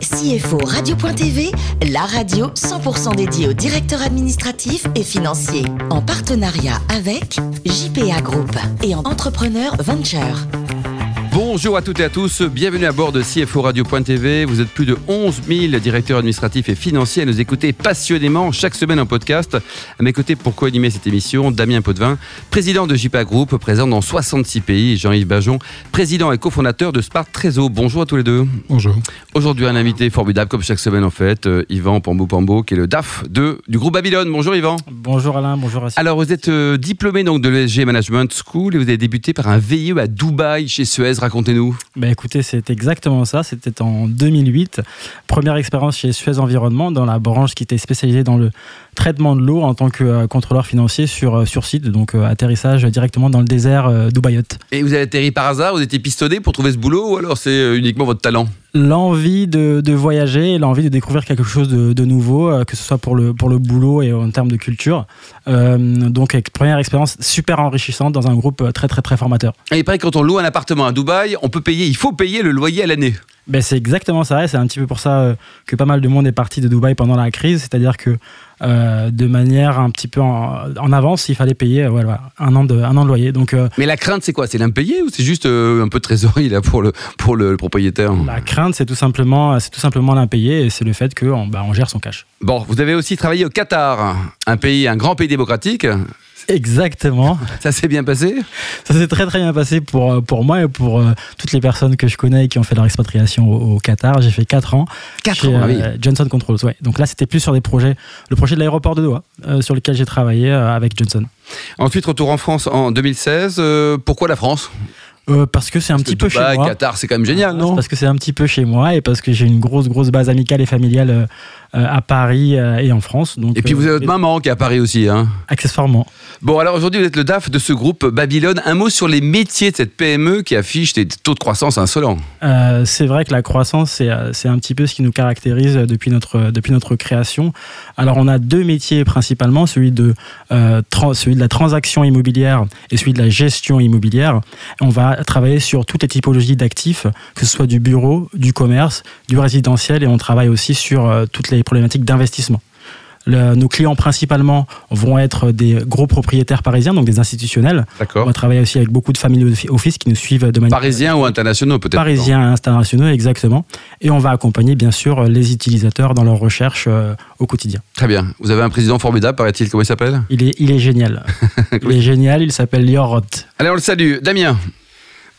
CFO Radio.tv, la radio 100% dédiée aux directeurs administratifs et financiers. En partenariat avec JPA Group et en Entrepreneur Venture. Bonjour à toutes et à tous, bienvenue à bord de CFO Radio.tv. Vous êtes plus de 11 000 directeurs administratifs et financiers à nous écouter passionnément chaque semaine en podcast. À mes côtés pour co-animer cette émission, Damien Potvin, président de JPA Group, présent dans 66 pays, Jean-Yves Bajon, président et cofondateur de Spart Trésor. Bonjour à tous les deux. Bonjour. Aujourd'hui, un invité formidable, comme chaque semaine en fait, euh, Yvan Pambo Pambo, qui est le DAF de, du groupe Babylone. Bonjour Yvan. Bonjour Alain, bonjour Racine. Alors, vous êtes euh, diplômé donc de l'ESG Management School et vous avez débuté par un VIE à Dubaï chez Suez. Racontez-nous. Bah écoutez, c'est exactement ça. C'était en 2008. Première expérience chez Suez Environnement, dans la branche qui était spécialisée dans le traitement de l'eau en tant que euh, contrôleur financier sur, euh, sur site, donc euh, atterrissage directement dans le désert d'Ubayot. Et vous avez atterri par hasard? Vous étiez pistonné pour trouver ce boulot ou alors c'est uniquement votre talent? L'envie de, de voyager, l'envie de découvrir quelque chose de, nouveau, euh, que ce soit pour le, boulot et en termes de culture. Euh, donc, première expérience super enrichissante dans un groupe euh, très très très formateur. Et il quand on loue un appartement à Dubaï, il faut payer le loyer à l'année. Ben, c'est exactement ça, et c'est un petit peu pour ça euh, que pas mal de monde est parti de Dubaï pendant la crise, c'est-à-dire que euh, de manière un petit peu en, en avance, il fallait payer euh, voilà, un, an de, un an de loyer. Donc euh, Mais la crainte, c'est quoi? C'est l'impayé ou c'est juste un peu de trésorerie là pour le, pour le, le propriétaire? La crainte, c'est tout simplement, c'est tout simplement l'impayé, et c'est le fait qu'on bah, on gère son cash. Bon, vous avez aussi travaillé au Qatar, un pays, un grand pays démocratique. Exactement. Ça s'est bien passé? Ça s'est très très bien passé pour, euh, pour moi et pour euh, toutes les personnes que je connais et qui ont fait leur expatriation au, au Qatar. J'ai fait 4 ans. Quatre chez, ans, ah oui. euh, Johnson Controls. Ouais. Donc là, c'était plus sur des projets, le projet de l'aéroport de Doha, euh, sur lequel j'ai travaillé avec Johnson. Ensuite, retour en France en 2016. Euh, pourquoi la France? Euh, parce que c'est un Parce petit peu Dubaï, chez moi. Qatar, c'est quand même génial, non? Parce que c'est un petit peu chez moi et parce que j'ai une grosse grosse base amicale et familiale à Paris euh, et en France. Donc, Et puis vous avez euh, votre maman qui est à Paris aussi. Hein. accessoirement. Bon, alors aujourd'hui, vous êtes le DAF de ce groupe Babylone. Un mot sur les métiers de cette PME qui affiche des taux de croissance insolents. Euh, c'est vrai que la croissance, c'est, euh, un petit peu ce qui nous caractérise euh, depuis notre, depuis notre création. Alors, on a deux métiers principalement, celui de, euh, celui de la transaction immobilière et celui de la gestion immobilière. On va travailler sur toutes les typologies d'actifs, que ce soit du bureau, du commerce, du résidentiel, et on travaille aussi sur euh, toutes les problématiques d'investissement. Le- nos clients principalement vont être des gros propriétaires parisiens, donc des institutionnels. On va travailler aussi avec beaucoup de familles office qui nous suivent de manière Parisiens ou internationaux, peut-être parisiens et internationaux, exactement. Et on va accompagner, bien sûr, les utilisateurs dans leurs recherches euh, au quotidien. Très bien. Vous avez un président formidable, paraît-il. Comment il s'appelle? Il est, il est génial. il est génial, il s'appelle Lior Roth. Allez, on le salue. Damien.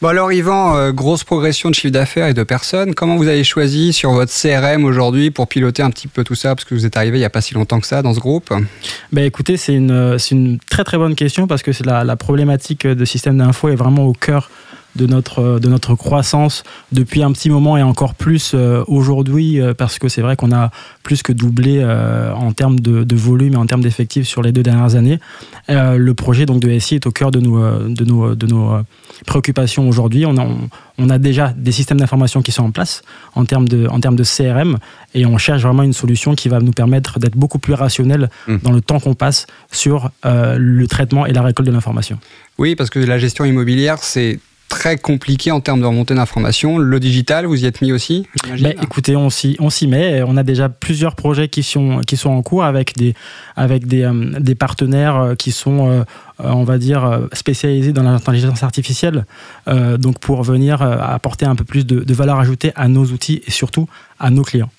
Bon alors Yvan, euh, grosse progression de chiffre d'affaires et de personnes. Comment vous avez choisi sur votre CRM aujourd'hui pour piloter un petit peu tout ça? Parce que vous êtes arrivé il n'y a pas si longtemps que ça dans ce groupe. Ben, écoutez, c'est une, c'est une très très bonne question parce que la, la problématique de système d'info est vraiment au cœur de notre, de notre croissance depuis un petit moment et encore plus euh, aujourd'hui euh, parce que c'est vrai qu'on a plus que doublé euh, en termes de, de volume et en termes d'effectifs sur les deux dernières années. Euh, le projet donc de SI est au cœur de nos, euh, de nos, de nos euh, préoccupations aujourd'hui. On a, on, on a déjà des systèmes d'information qui sont en place en termes, de, en termes de CRM et on cherche vraiment une solution qui va nous permettre d'être beaucoup plus rationnel Mm. dans le temps qu'on passe sur euh, le traitement et la récolte de l'information. Oui, parce que la gestion immobilière, c'est très compliqué en termes de remontée d'informations. Le digital, vous y êtes mis aussi Ben, écoutez, on s'y, on s'y met. On a déjà plusieurs projets qui sont, qui sont en cours avec des, avec des, euh, des partenaires euh, qui sont, euh, on va dire, spécialisés dans l'intelligence artificielle. Donc, pour venir apporter un peu plus de valeur ajoutée à nos outils et surtout à nos clients.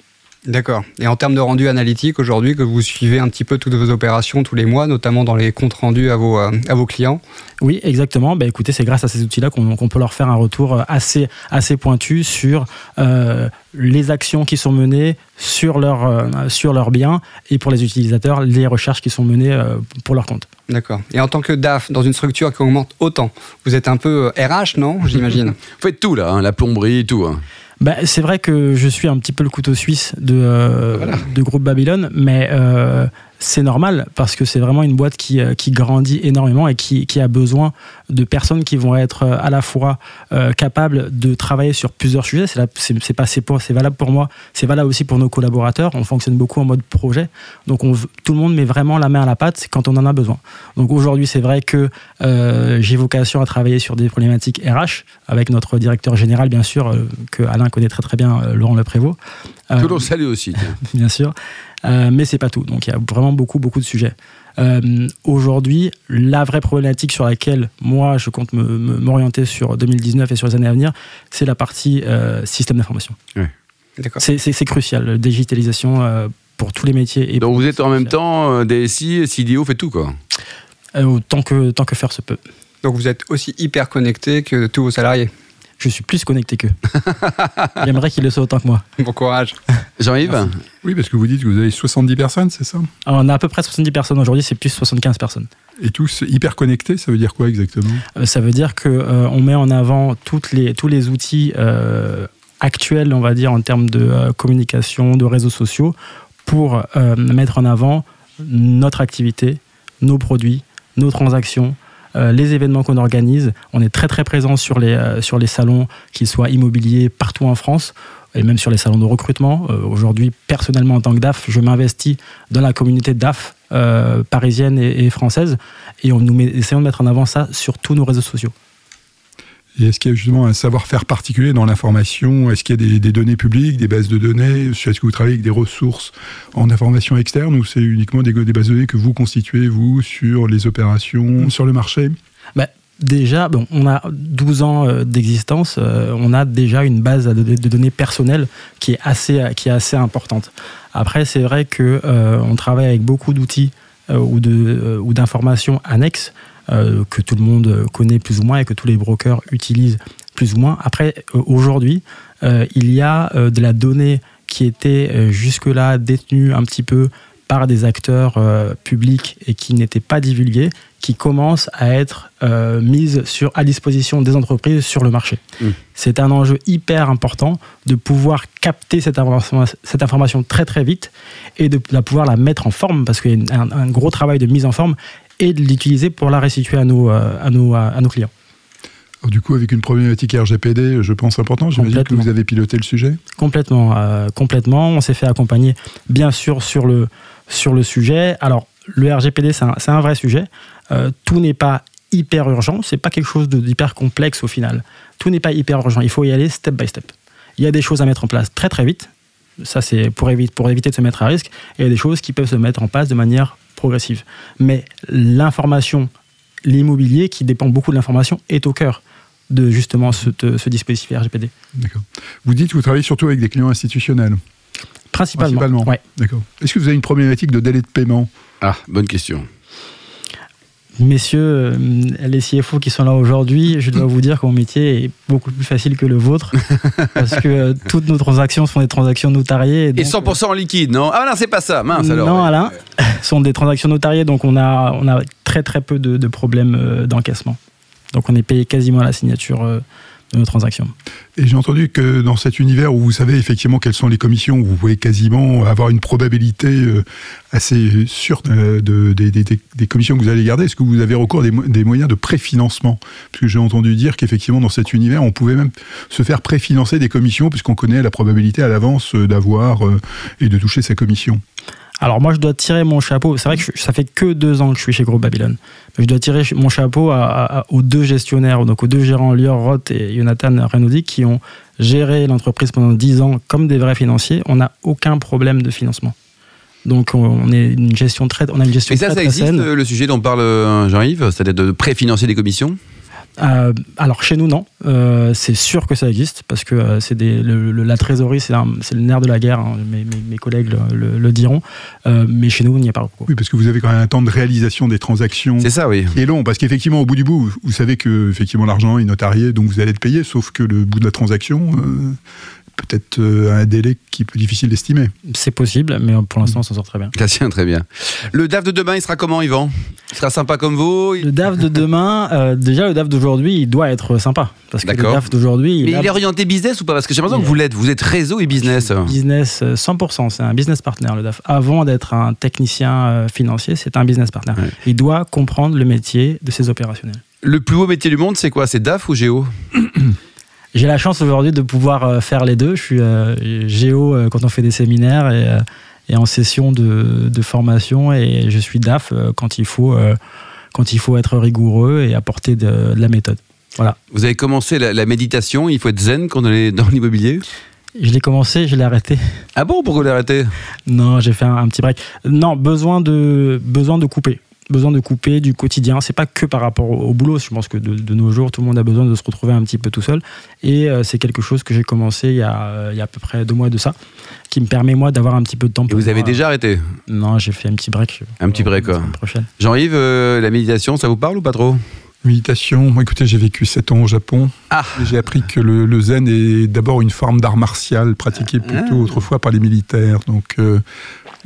D'accord. Et en termes de rendu analytique aujourd'hui, que vous suivez un petit peu toutes vos opérations tous les mois, notamment dans les comptes rendus à vos, euh, à vos clients. Oui, exactement. Ben, écoutez, c'est grâce à ces outils-là qu'on qu'on peut leur faire un retour euh, assez, assez pointu sur euh, les actions qui sont menées sur leur, euh, sur leurs biens et pour les utilisateurs, les recherches qui sont menées euh, pour leur compte. D'accord. Et en tant que DAF, dans une structure qui augmente autant, vous êtes un peu RH, non J'imagine? Vous faites tout, là. hein, la plomberie, tout. hein. Ben, c'est vrai que je suis un petit peu le couteau suisse de, euh, de groupe Babylone, mais euh, c'est normal parce que c'est vraiment une boîte qui, euh, qui grandit énormément et qui, qui a besoin de personnes qui vont être euh, à la fois euh, capables de travailler sur plusieurs sujets. C'est, c'est, valable pour moi, c'est valable aussi pour nos collaborateurs. On fonctionne beaucoup en mode projet, donc tout le monde met vraiment la main à la pâte quand on en a besoin. Donc aujourd'hui, c'est vrai que j'ai vocation à travailler sur des problématiques RH avec notre directeur général, bien sûr, que Alain connaît très très bien, Laurent Leprévost. Euh, Que l'on salue aussi. bien sûr, Euh, mais c'est pas tout. Donc il y a vraiment beaucoup, beaucoup de sujets. Euh, Aujourd'hui, la vraie problématique sur laquelle moi je compte m'orienter sur 2019 et sur les années à venir, c'est la partie euh, système d'information. D'accord. C'est- crucial, la digitalisation euh, pour tous les métiers. Et Donc vous êtes en même temps DSI, CDO, fait tout quoi. Euh, tant, que, tant que faire se peut. Donc vous êtes aussi hyper connecté que tous vos salariés. Je suis plus connecté qu'eux. J'aimerais qu'ils le soient autant que moi. Bon courage. Jean-Yves Oui, parce que vous dites que vous avez 70 personnes, c'est ça Alors, on a à peu près 70 personnes aujourd'hui, c'est plus 75 personnes. Et tous hyper connectés, ça veut dire quoi exactement? Euh, ça veut dire que euh, on met en avant toutes les, tous les outils euh, actuels, on va dire, en termes de euh, communication, de réseaux sociaux, pour euh, mettre en avant notre activité, nos produits, nos transactions, euh, les événements qu'on organise. On est très très présent sur les, euh, sur les salons, qu'ils soient immobiliers partout en France et même sur les salons de recrutement. Euh, Aujourd'hui, personnellement, en tant que DAF, je m'investis dans la communauté DAF parisienne et, française et on nous essayons de mettre en avant ça sur tous nos réseaux sociaux. Est-ce qu'il y a justement un savoir-faire particulier dans l'information Est-ce qu'il y a des, données publiques, des bases de données? Est-ce que vous travaillez avec des ressources en information externe ou c'est uniquement des, bases de données que vous constituez, vous, sur les opérations, sur le marché? Déjà, bon, on a 12 ans euh, d'existence, euh, on a déjà une base de, données personnelles qui est assez, qui est assez importante. Après, c'est vrai que euh, travaille avec beaucoup d'outils ou de, euh, ou d'informations annexes euh, que tout le monde connaît plus ou moins et que tous les brokers utilisent plus ou moins. Après, euh, aujourd'hui, euh, il y a euh, de la donnée qui était euh, jusque-là détenue un petit peu par des acteurs euh, publics et qui n'étaient pas divulgués, qui commence à être euh, mise sur, à disposition des entreprises sur le marché. Mm. C'est un enjeu hyper important de pouvoir capter cette information, cette information très très vite et de, la pouvoir la mettre en forme parce qu'il y a un, un gros travail de mise en forme et de l'utiliser pour la restituer à nos, euh, à nos, à nos clients. Alors, Du coup, avec une problématique RGPD, je pense importante, j'imagine que vous avez piloté le sujet Complètement, euh, complètement. On s'est fait accompagner, bien sûr, sur le, sur le sujet. Alors, le RGPD, c'est un, vrai sujet. Euh, tout n'est pas hyper urgent. C'est pas quelque chose d'hyper complexe au final. Tout n'est pas hyper urgent. Il faut y aller step by step. Il y a des choses à mettre en place très très vite. Ça, c'est pour, éviter, de se mettre à risque. Et il y a des choses qui peuvent se mettre en place de manière progressive. Mais l'information, l'immobilier, qui dépend beaucoup de l'information, est au cœur de justement ce, ce dispositif RGPD. D'accord. Vous dites que vous travaillez surtout avec des clients institutionnels. Principalement. Principalement. Ouais. D'accord. Est-ce que vous avez une problématique de délai de paiement Ah, bonne question. Messieurs, euh, les CFO qui sont là aujourd'hui, je dois vous dire que mon métier est beaucoup plus facile que le vôtre parce que euh, toutes nos transactions sont des transactions notariées. Et donc, 100% en liquide, non? Ah non, c'est pas ça, mince alors. Non, Alain, sont des transactions notariées, donc on a, on a très très peu de, de problèmes euh, d'encaissement. Donc on est payé quasiment à la signature euh, de nos transactions. Et j'ai entendu que dans cet univers où vous savez effectivement quelles sont les commissions, vous pouvez quasiment avoir une probabilité euh, assez sûre euh, de, des, commissions que vous allez garder, est-ce que vous avez recours à des, mo- des moyens de préfinancement? Parce que j'ai entendu dire qu'effectivement dans cet univers, on pouvait même se faire préfinancer des commissions puisqu'on connaît la probabilité à l'avance euh, d'avoir euh, et de toucher sa commission. Alors moi, je dois tirer mon chapeau. C'est vrai que je- ça fait que deux ans que je suis chez Groupe Babylone. Mais je dois tirer mon chapeau à- à- à- aux deux gestionnaires, donc aux deux gérants Lior Roth et Jonathan Renaudi, qui ont géré l'entreprise pendant dix ans comme des vrais financiers. On n'a aucun problème de financement. Donc on- est une gestion très, on a une gestion Et ça, très, ça très existe, saine. le sujet dont parle euh, Jean-Yves, c'est-à-dire de préfinancer des commissions? Euh, alors chez nous non, Euh, c'est sûr que ça existe parce que euh, c'est des, le- le- la trésorerie c'est un- c'est le nerf de la guerre. hein. Mes, mes- mes collègues le, le- le diront, Euh, mais chez nous il n'y a pas beaucoup. Oui, parce que vous avez quand même un temps de réalisation des transactions C'est ça, oui. qui est long, parce qu'effectivement, au bout du bout, vous- vous savez que effectivement l'argent est notarié, donc vous allez être payé, sauf que le bout de la transaction, euh, peut-être euh, un délai qui est plus difficile d'estimer. C'est possible, mais pour l'instant on s'en sort très bien. Ça tient très bien. Le DAF de demain, il sera comment, Yvan? Il sera sympa comme vous il- Le DAF de demain, euh, déjà le DAF d'aujourd'hui, il doit être sympa. Parce que le D'accord. DAF d'aujourd'hui, Mais il, il est a orienté business ou pas? Parce que j'ai l'impression que vous l'êtes. Vous êtes réseau et business. business euh, 100%, c'est un business partner le DAF. Avant d'être un technicien euh, financier, c'est un business partner. Ouais. Il doit comprendre le métier de ses opérationnels. Le plus beau métier du monde, c'est quoi? C'est DAF ou Géo? J'ai la chance aujourd'hui de pouvoir euh, faire les deux. Je suis euh, géo euh, quand on fait des séminaires et, et en session de, de formation et je suis DAF quand il faut, quand il faut être rigoureux et apporter de, de la méthode. Voilà. Vous avez commencé la, la méditation, il faut être zen quand on est dans l'immobilier Je l'ai commencé, je l'ai arrêté. Ah bon, pourquoi l'arrêter Non, j'ai fait un, un petit break. Non, besoin de, besoin de couper. Besoin de couper du quotidien. C'est pas que par rapport au, au boulot. Je pense que de, de nos jours, tout le monde a besoin de se retrouver un petit peu tout seul. Et euh, c'est quelque chose que j'ai commencé il y, a, euh, il y a à peu près deux mois de ça, qui me permet moi d'avoir un petit peu de temps. Et pour vous avez moi. déjà arrêté? Non, j'ai fait un petit break. Un petit break, La quoi. prochaine. Jean-Yves, euh, la méditation, ça vous parle ou pas trop? Méditation, moi, écoutez, j'ai vécu 7 ans au Japon. Ah. Et J'ai appris que le, le zen est d'abord une forme d'art martial pratiqué plutôt Ah. autrefois par les militaires. Donc euh,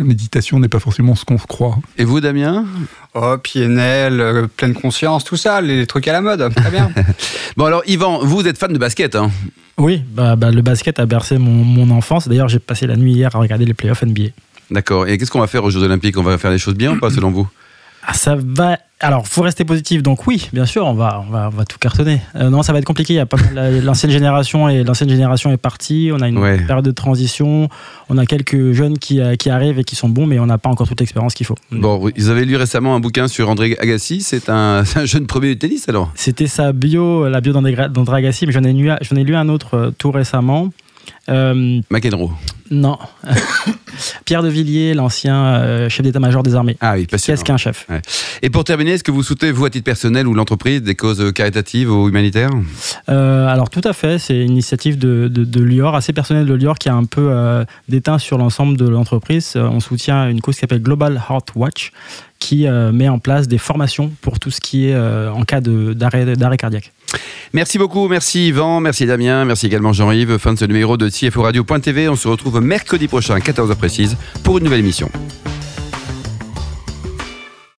la méditation n'est pas forcément ce qu'on croit. Et vous, Damien? Oh, PNL, euh, pleine conscience, tout ça, les trucs à la mode. Très bien. Bon alors, Yvan, vous êtes fan de basket, hein? Oui, bah, bah, le basket a bercé mon, mon enfance. D'ailleurs, j'ai passé la nuit hier à regarder les playoffs NBA. D'accord. Et qu'est-ce qu'on va faire aux Jeux Olympiques? On va faire des choses bien ou pas, selon vous? Ça va. Alors, faut rester positif. Donc oui, bien sûr, on va, on va, on va tout cartonner. Euh, non, ça va être compliqué. Il y a pas l'ancienne génération et l'ancienne génération est partie. On a une Ouais. période de transition. On a quelques jeunes qui, euh, qui arrivent et qui sont bons, mais on n'a pas encore toute l'expérience qu'il faut. Bon, vous avez lu récemment un bouquin sur André Agassi. C'est un, jeune premier du tennis, alors? C'était sa bio, la bio d'André Agassi, mais j'en ai lu, ai lu un autre euh, tout récemment. Euh, McEnroe. Non. Pierre de Villiers, l'ancien euh, chef d'état-major des armées. Ah oui, passionnant. Qu'est-ce qu'un chef? Et pour terminer, est-ce que vous soutenez, vous, à titre personnel ou l'entreprise, des causes caritatives ou humanitaires? Euh, alors tout à fait, c'est une initiative de, de, de Lior, assez personnelle de Lior, qui a un peu euh, déteint sur l'ensemble de l'entreprise. On soutient une cause qui s'appelle Global Heart Watch, qui met en place des formations pour tout ce qui est en cas d'arrêt cardiaque. Merci beaucoup, merci Yvan, merci Damien, merci également Jean-Yves. Fin de ce numéro de CFO Radio.tv. On se retrouve mercredi prochain, 14h précise, pour une nouvelle émission.